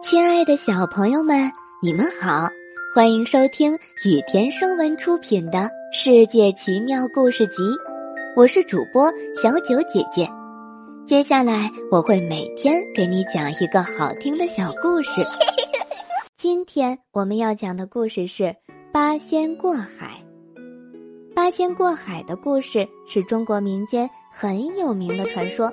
亲爱的小朋友们，你们好，欢迎收听雨田声文出品的《世界奇妙故事集》，我是主播小九姐姐。接下来我会每天给你讲一个好听的小故事。今天我们要讲的故事是《八仙过海》。八仙过海的故事是中国民间很有名的传说，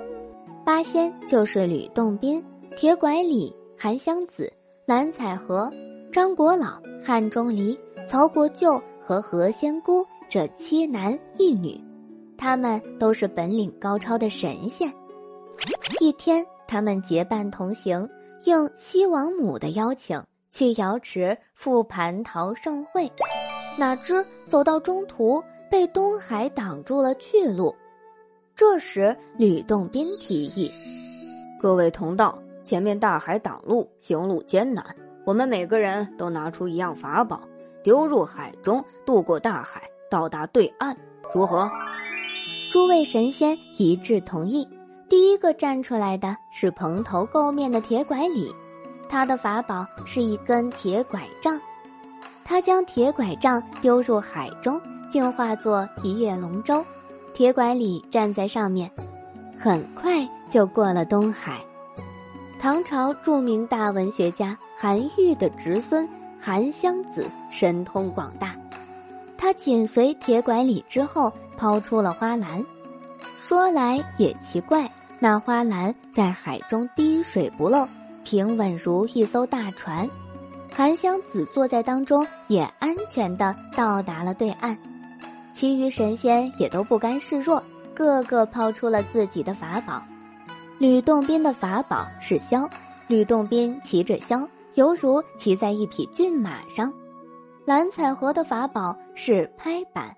八仙就是吕洞宾、铁拐李。韩湘子、蓝采和、张国老、汉钟离、曹国舅和何仙姑这七男一女，他们都是本领高超的神仙。一天，他们结伴同行，应西王母的邀请去瑶池赴蟠桃盛会，哪知走到中途被东海挡住了去路。这时，吕洞宾提议：“各位同道。”前面大海挡路，行路艰难。我们每个人都拿出一样法宝，丢入海中，渡过大海，到达对岸，如何？诸位神仙一致同意。第一个站出来的是蓬头垢面的铁拐李，他的法宝是一根铁拐杖。他将铁拐杖丢入海中，竟化作一叶龙舟。铁拐李站在上面，很快就过了东海。唐朝著名大文学家韩愈的侄孙韩湘子神通广大，他紧随铁拐李之后抛出了花篮。说来也奇怪，那花篮在海中滴水不漏，平稳如一艘大船。韩湘子坐在当中，也安全的到达了对岸。其余神仙也都不甘示弱，个个抛出了自己的法宝。吕洞宾的法宝是箫，吕洞宾骑着箫，犹如骑在一匹骏马上。蓝采和的法宝是拍板，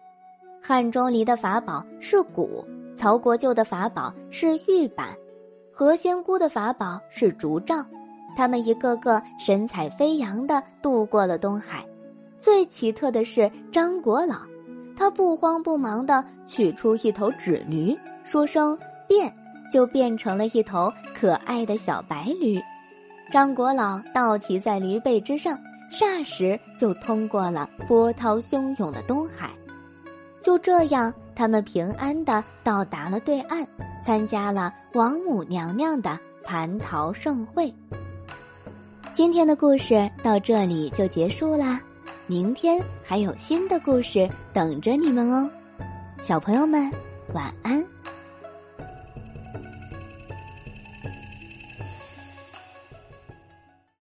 汉钟离的法宝是鼓，曹国舅的法宝是玉板，何仙姑的法宝是竹杖。他们一个个神采飞扬的渡过了东海。最奇特的是张国老，他不慌不忙的取出一头纸驴，说声变。就变成了一头可爱的小白驴，张国老倒骑在驴背之上，霎时就通过了波涛汹涌的东海。就这样，他们平安的到达了对岸，参加了王母娘娘的蟠桃盛会。今天的故事到这里就结束啦，明天还有新的故事等着你们哦，小朋友们，晚安。